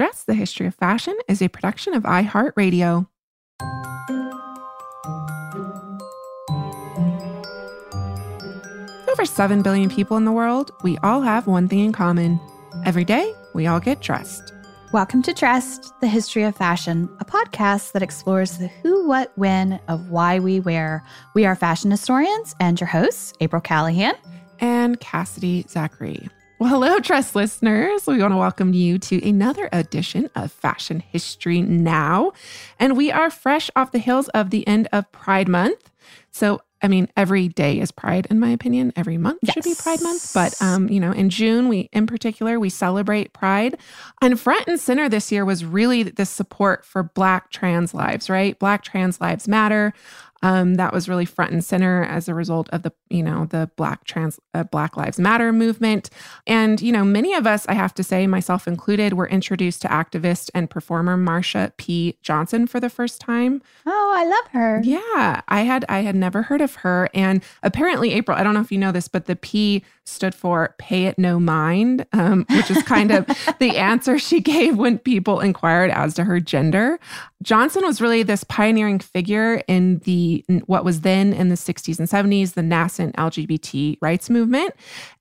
Dressed the History of Fashion is a production of iHeartRadio. Over 7 billion people in the world, we all have one thing in common. Every day, we all get dressed. Welcome to Dressed, the History of Fashion, a podcast that explores the who, what, when of why we wear. We are fashion historians and your hosts, April Callahan and Cassidy Zachary. Well, hello, Dress listeners. We want to welcome you to another edition of Fashion History Now. And we are fresh off the heels of the end of Pride Month. So I mean, every day is Pride, in my opinion. Every month yes. should be Pride Month. But, um, you know, in June, we, in particular, we celebrate Pride. And front and center this year was really the support for Black trans lives, right? Black trans lives matter. Um, that was really front and center as a result of the, you know, the Black trans uh, Black Lives Matter movement. And you know, many of us, I have to say, myself included, were introduced to activist and performer Marsha P. Johnson for the first time. Oh, I love her. Yeah, I had I had never heard of her, and apparently, April. I don't know if you know this, but the P stood for "Pay It No Mind," um, which is kind of the answer she gave when people inquired as to her gender. Johnson was really this pioneering figure in the what was then in the 60s and 70s the nascent LGBT rights movement.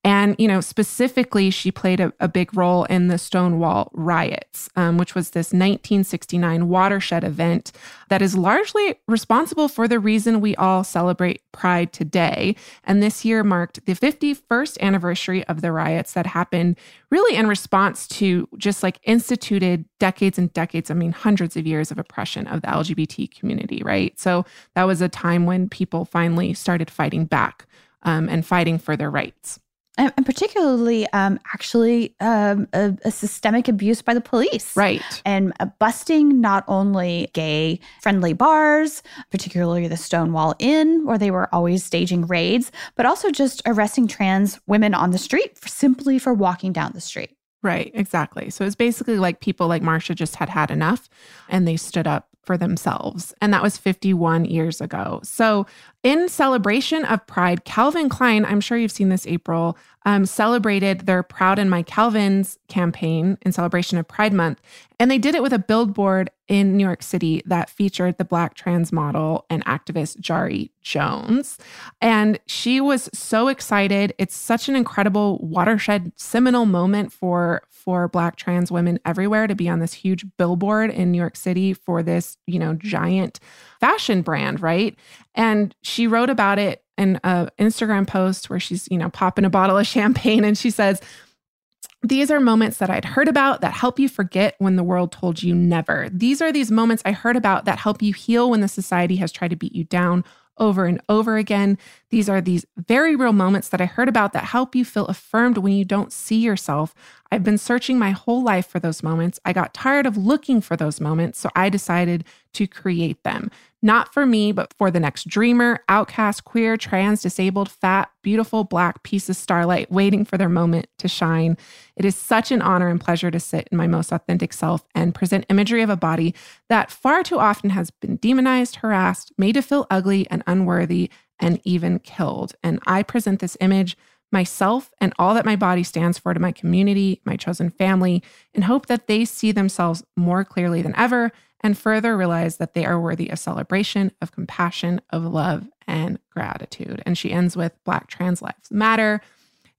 And, you know, specifically, she played a, a big role in the Stonewall riots, um, which was this 1969 watershed event that is largely responsible for the reason we all celebrate Pride today. And this year marked the 51st anniversary of the riots that happened really in response to just like instituted decades and decades, I mean, hundreds of years of oppression of the LGBT community, right? So that was a time when people finally started fighting back um, and fighting for their rights and, and particularly um, actually um, a, a, systemic abuse by the police. Right. And uh, busting not only gay friendly bars, particularly the Stonewall Inn, where they were always staging raids, but also just arresting trans women on the street for, simply for walking down the street. Right, exactly. So it's basically like people like Marsha just had had enough and they stood up for themselves. And that was 51 years ago. So, in celebration of Pride, Calvin Klein, I'm sure you've seen this, April, um, celebrated their Proud in My Calvins campaign in celebration of Pride Month. And they did it with a billboard in New York City that featured the Black trans model and activist Jari Jones. And she was so excited. It's such an incredible watershed, seminal moment for for Black trans women everywhere to be on this huge billboard in New York City for this, you know, giant fashion brand, right? And she wrote about it in an Instagram post where she's, you know, popping a bottle of champagne and she says, these are moments that I'd heard about that help you forget when the world told you never. These are these moments I heard about that help you heal when the society has tried to beat you down over and over again. These are these very real moments that I heard about that help you feel affirmed when you don't see yourself. I've been searching my whole life for those moments. I got tired of looking for those moments, so I decided to create them. Not for me, but for the next dreamer, outcast, queer, trans, disabled, fat, beautiful, black piece of starlight waiting for their moment to shine. It is such an honor and pleasure to sit in my most authentic self and present imagery of a body that far too often has been demonized, harassed, made to feel ugly and unworthy, and even killed. And I present this image myself and all that my body stands for to my community, my chosen family, and hope that they see themselves more clearly than ever and further realize that they are worthy of celebration, of compassion, of love, and gratitude. And she ends with Black Trans Lives Matter.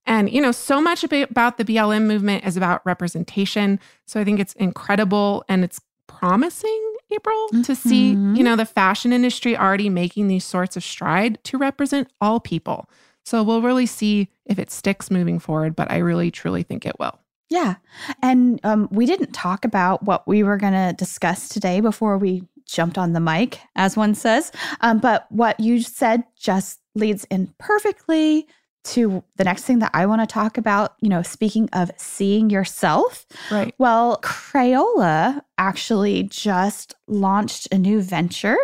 And, you know, so much about the BLM movement is about representation. So I think it's incredible and it's promising, April, mm-hmm. to see, mm-hmm. you know, the fashion industry already making these sorts of stride to represent all people. So we'll really see if it sticks moving forward, but I really truly think it will. Yeah. And um, we didn't talk about what we were going to discuss today before we jumped on the mic, as one says. Um, but what you said just leads in perfectly to the next thing that I want to talk about, you know, speaking of seeing yourself. Right. Well, Crayola actually just launched a new venture.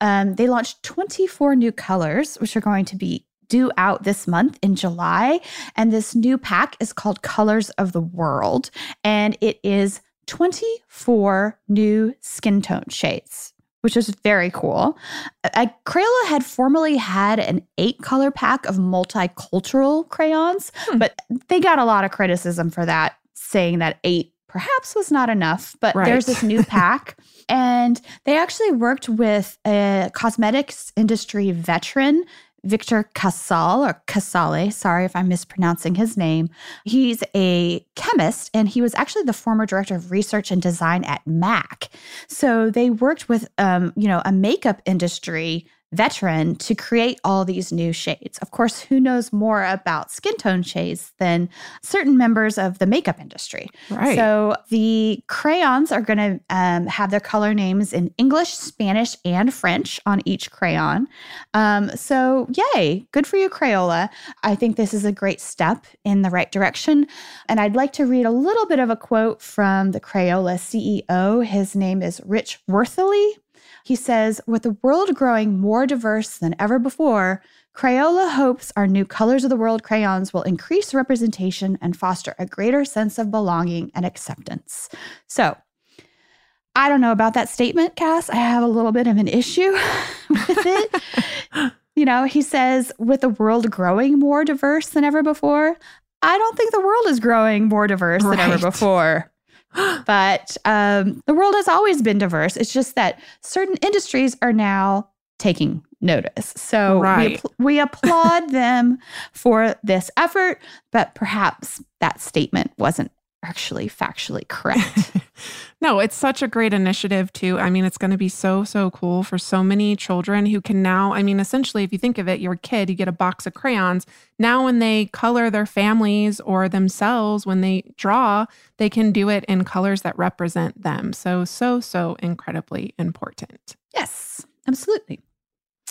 Um, they launched 24 new colors, which are going to be due out this month in July. And this new pack is called Colors of the World. And it is 24 new skin tone shades which is very cool. Crayola had formerly had an eight color pack of multicultural crayons, hmm. but they got a lot of criticism for that, saying that eight perhaps was not enough. But right. there's this new pack. and they actually worked with a cosmetics industry veteran Victor Casal or Casale. Sorry if I'm mispronouncing his name. He's a chemist and he was actually the former director of research and design at MAC. So they worked with, um, you know, a makeup industry veteran to create all these new shades. Of course, who knows more about skin tone shades than certain members of the makeup industry? Right. So the crayons are going to um, have their color names in English, Spanish, and French on each crayon. Um, so, yay, good for you, Crayola. I think this is a great step in the right direction. And I'd like to read a little bit of a quote from the Crayola CEO. His name is Rich Wuerthele. He says, with the world growing more diverse than ever before, Crayola hopes our new Colors of the World crayons will increase representation and foster a greater sense of belonging and acceptance. So, I don't know about that statement, Cass. I have a little bit of an issue with it. you know, he says, with the world growing more diverse than ever before, I don't think the world is growing more diverse right. than ever before but um, the world has always been diverse. It's just that certain industries are now taking notice. So right. we, we applaud them for this effort, but perhaps that statement wasn't actually factually correct. no, it's such a great initiative too. I mean, it's going to be so so cool for so many children who can now, I mean, essentially if you think of it, you're a kid, you get a box of crayons. Now when they color their families or themselves when they draw, they can do it in colors that represent them. So so so incredibly important. Yes, absolutely.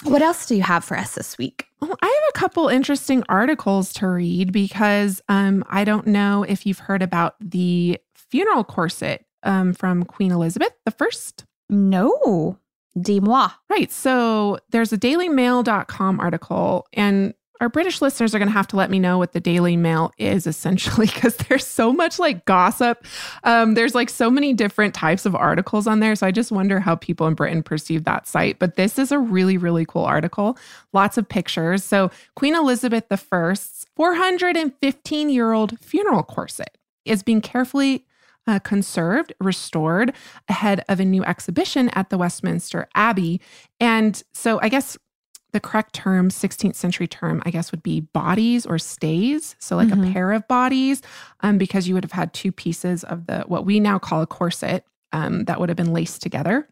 What else do you have for us this week? Well, I have a couple interesting articles to read because um, I don't know if you've heard about the funeral corset um, from Queen Elizabeth the First. No. Dis-moi. Right. So there's a dailymail.com article, and our British listeners are going to have to let me know what the Daily Mail is essentially because there's so much like gossip. Um, there's like so many different types of articles on there. So I just wonder how people in Britain perceive that site. But this is a really, really cool article. Lots of pictures. So Queen Elizabeth I's 415 year old funeral corset is being carefully uh, conserved, restored ahead of a new exhibition at the Westminster Abbey. And so I guess the correct term, 16th century term, I guess, would be bodies or stays. So, like mm-hmm. a pair of bodies, um, because you would have had two pieces of the what we now call a corset um, that would have been laced together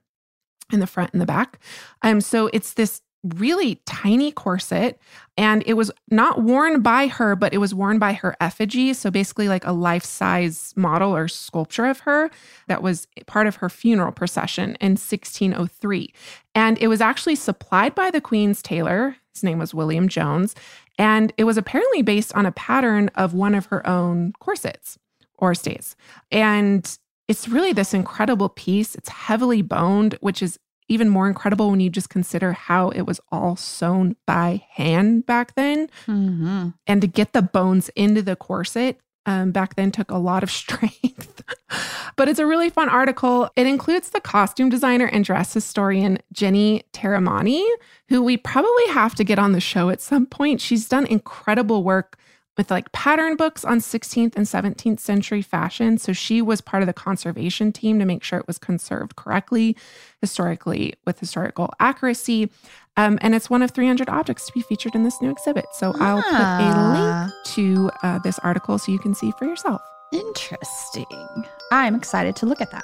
in the front and the back. Um, so it's this really tiny corset and it was not worn by her but it was worn by her effigy so basically like a life-size model or sculpture of her that was part of her funeral procession in 1603 and it was actually supplied by the queen's tailor. His name was William Jones. And it was apparently based on a pattern of one of her own corsets or stays. And it's really this incredible piece. It's heavily boned, which is even more incredible when you just consider how it was all sewn by hand back then. Mm-hmm. And to get the bones into the corset um, back then took a lot of strength. but it's a really fun article. It includes the costume designer and dress historian Jenny Tiramani, who we probably have to get on the show at some point. She's done incredible work with like pattern books on 16th and 17th century fashion. So she was part of the conservation team to make sure it was conserved correctly, historically, with historical accuracy. Um, and it's one of 300 objects to be featured in this new exhibit. So ah. I'll put a ah. link to uh, this article so you can see for yourself. Interesting. I'm excited to look at that.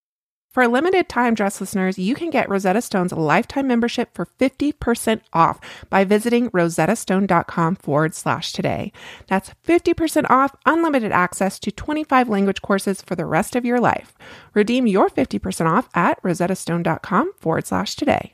For limited time, dress listeners, you can get Rosetta Stone's lifetime membership for 50% off by visiting rosettastone.com forward slash today. That's 50% off unlimited access to 25 language courses for the rest of your life. Redeem your 50% off at rosettastone.com forward slash today.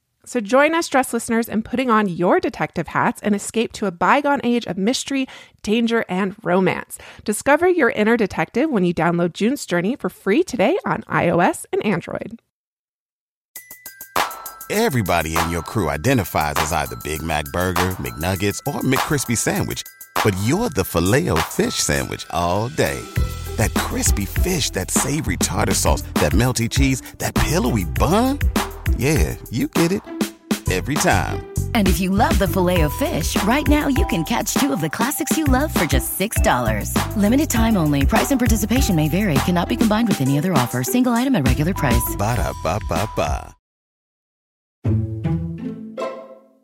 So join us, dress listeners, in putting on your detective hats and escape to a bygone age of mystery, danger, and romance. Discover your inner detective when you download June's Journey for free today on iOS and Android. Everybody in your crew identifies as either Big Mac Burger, McNuggets, or McCrispy Sandwich, but you're the filet fish Sandwich all day. That crispy fish, that savory tartar sauce, that melty cheese, that pillowy bun. Yeah, you get it every time. And if you love the filet of fish, right now you can catch two of the classics you love for just $6. Limited time only. Price and participation may vary. Cannot be combined with any other offer. Single item at regular price. Ba da ba ba ba.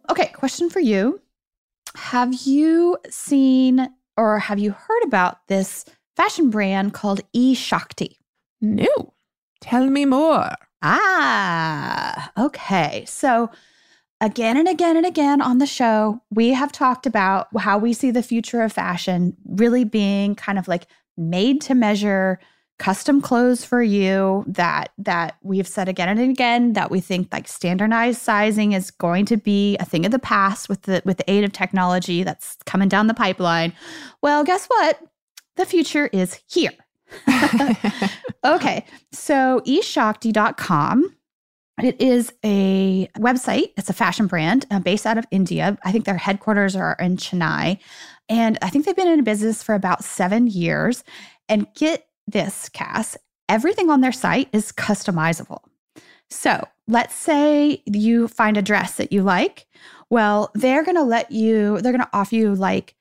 Okay, question for you. Have you seen or have you heard about this fashion brand called E Shakti? No. Tell me more. Ah, okay. So, again and again and again on the show, we have talked about how we see the future of fashion really being kind of like made to measure custom clothes for you that that we've said again and again that we think like standardized sizing is going to be a thing of the past with the with the aid of technology that's coming down the pipeline. Well, guess what? The future is here. okay. So eshakti.com it is a website. It's a fashion brand uh, based out of India. I think their headquarters are in Chennai. And I think they've been in business for about seven years. And get this, Cass, everything on their site is customizable. So let's say you find a dress that you like. Well, they're going to let you, they're going to offer you like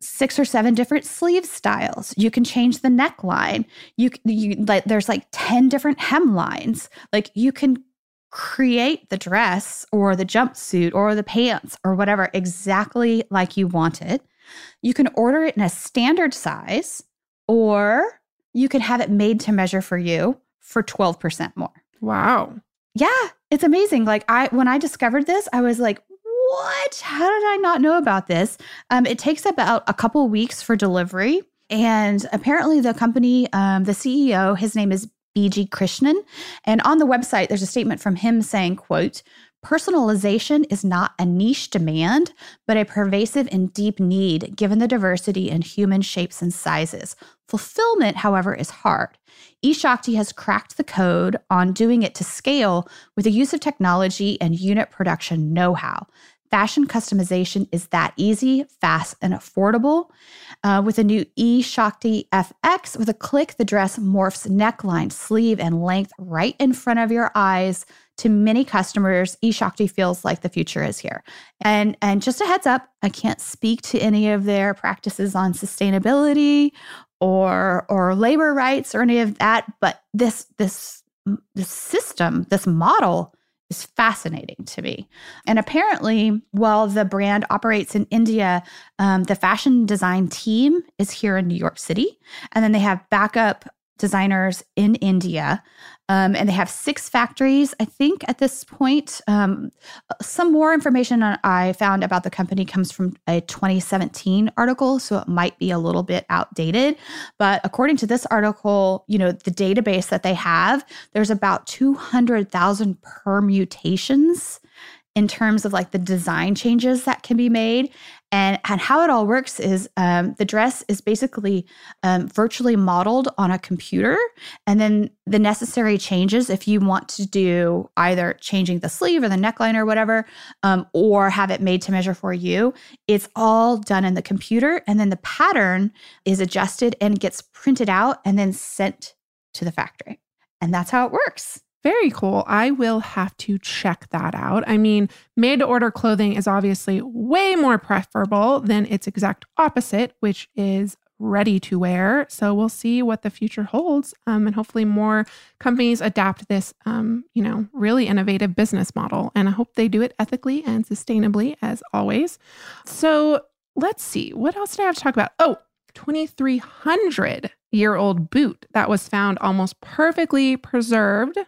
six or seven different sleeve styles. You can change the neckline. You, you like there's like 10 different hemlines. Like you can create the dress or the jumpsuit or the pants or whatever exactly like you want it. You can order it in a standard size or you can have it made to measure for you for 12% more. Wow. Yeah, it's amazing. Like I when I discovered this, I was like, what? How did I not know about this? Um, it takes about a couple weeks for delivery. And apparently, the company, um, the CEO, his name is BG Krishnan. And on the website, there's a statement from him saying, quote, Personalization is not a niche demand, but a pervasive and deep need given the diversity in human shapes and sizes. Fulfillment, however, is hard. eShakti has cracked the code on doing it to scale with the use of technology and unit production know how. Fashion customization is that easy, fast, and affordable. Uh, with a new E Shakti FX, with a click, the dress morphs neckline, sleeve, and length right in front of your eyes. To many customers, E Shakti feels like the future is here. And and just a heads up, I can't speak to any of their practices on sustainability or or labor rights or any of that, but this this this system, this model is fascinating to me. And apparently, while the brand operates in India, um, the fashion design team is here in New York City. And then they have backup designers in India. Um, and they have six factories, I think, at this point. Um, some more information I found about the company comes from a 2017 article, so it might be a little bit outdated. But according to this article, you know, the database that they have, there's about 200,000 permutations in terms of like the design changes that can be made. And, and how it all works is um, the dress is basically um, virtually modeled on a computer. And then the necessary changes, if you want to do either changing the sleeve or the neckline or whatever, um, or have it made to measure for you, it's all done in the computer. And then the pattern is adjusted and gets printed out and then sent to the factory. And that's how it works. Very cool. I will have to check that out. I mean, made to order clothing is obviously way more preferable than its exact opposite, which is ready to wear. So we'll see what the future holds. Um, and hopefully, more companies adapt this, um, you know, really innovative business model. And I hope they do it ethically and sustainably, as always. So let's see. What else did I have to talk about? Oh, 2300 year old boot that was found almost perfectly preserved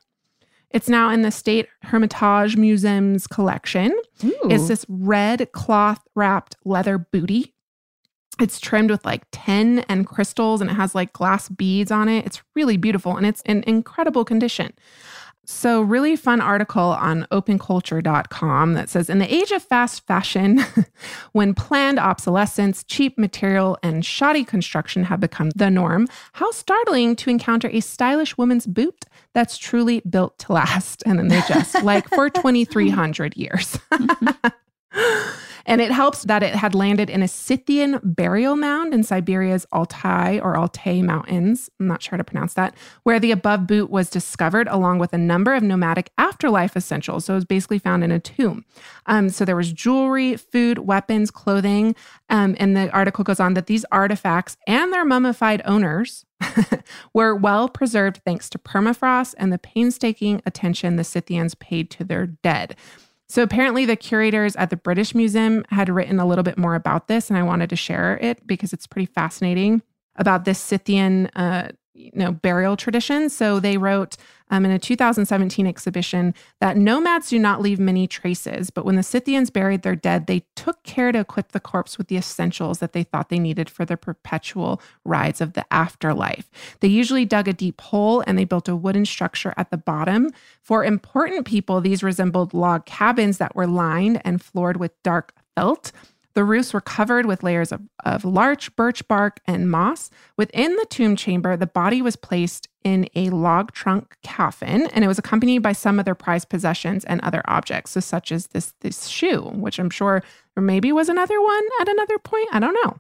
it's now in the State Hermitage Museum's collection. Ooh. It's this red cloth wrapped leather booty. It's trimmed with like tin and crystals and it has like glass beads on it. It's really beautiful and it's in incredible condition. So, really fun article on openculture.com that says In the age of fast fashion, when planned obsolescence, cheap material, and shoddy construction have become the norm, how startling to encounter a stylish woman's boot that's truly built to last. And then they just like for 2,300 years. And it helps that it had landed in a Scythian burial mound in Siberia's Altai or Altai Mountains. I'm not sure how to pronounce that, where the above boot was discovered along with a number of nomadic afterlife essentials. So it was basically found in a tomb. Um, so there was jewelry, food, weapons, clothing. Um, and the article goes on that these artifacts and their mummified owners were well preserved thanks to permafrost and the painstaking attention the Scythians paid to their dead. So apparently, the curators at the British Museum had written a little bit more about this, and I wanted to share it because it's pretty fascinating about this Scythian uh, you know burial tradition. So they wrote um, in a 2017 exhibition that nomads do not leave many traces, but when the Scythians buried their dead, they took care to equip the corpse with the essentials that they thought they needed for the perpetual rides of the afterlife. They usually dug a deep hole and they built a wooden structure at the bottom. For important people, these resembled log cabins that were lined and floored with dark felt. The roofs were covered with layers of, of larch, birch bark, and moss. Within the tomb chamber, the body was placed in a log trunk coffin, and it was accompanied by some of their prized possessions and other objects, so such as this this shoe, which I'm sure there maybe was another one at another point. I don't know.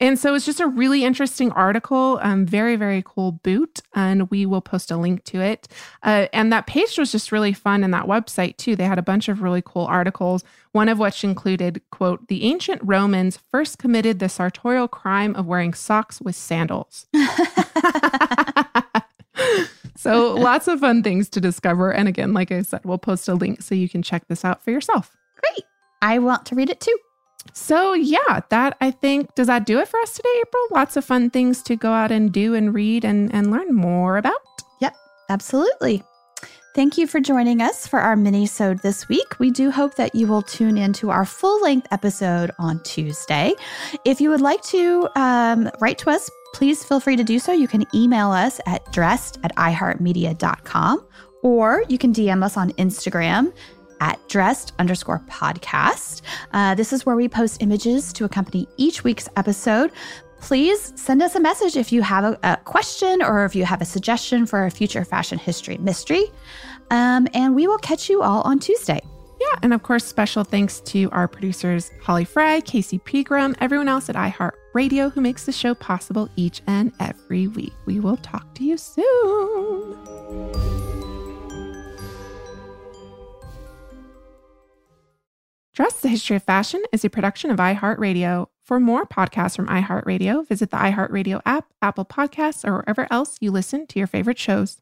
And so it's just a really interesting article, um, very, very cool boot. And we will post a link to it. Uh, and that page was just really fun. And that website, too, they had a bunch of really cool articles, one of which included, quote, the ancient Romans first committed the sartorial crime of wearing socks with sandals. so lots of fun things to discover. And again, like I said, we'll post a link so you can check this out for yourself. Great. I want to read it too. So, yeah, that I think, does that do it for us today, April? Lots of fun things to go out and do and read and, and learn more about. Yep, absolutely. Thank you for joining us for our mini-sode this week. We do hope that you will tune into our full-length episode on Tuesday. If you would like to um, write to us, please feel free to do so. You can email us at dressed at iheartmedia.com or you can DM us on Instagram at dressed underscore podcast. Uh, this is where we post images to accompany each week's episode. Please send us a message if you have a, a question or if you have a suggestion for a future fashion history mystery. Um, and we will catch you all on Tuesday. Yeah, and of course, special thanks to our producers, Holly Fry, Casey Pegram, everyone else at iHeartRadio who makes the show possible each and every week. We will talk to you soon. Dressed the History of Fashion is a production of iHeartRadio. For more podcasts from iHeartRadio, visit the iHeartRadio app, Apple Podcasts, or wherever else you listen to your favorite shows.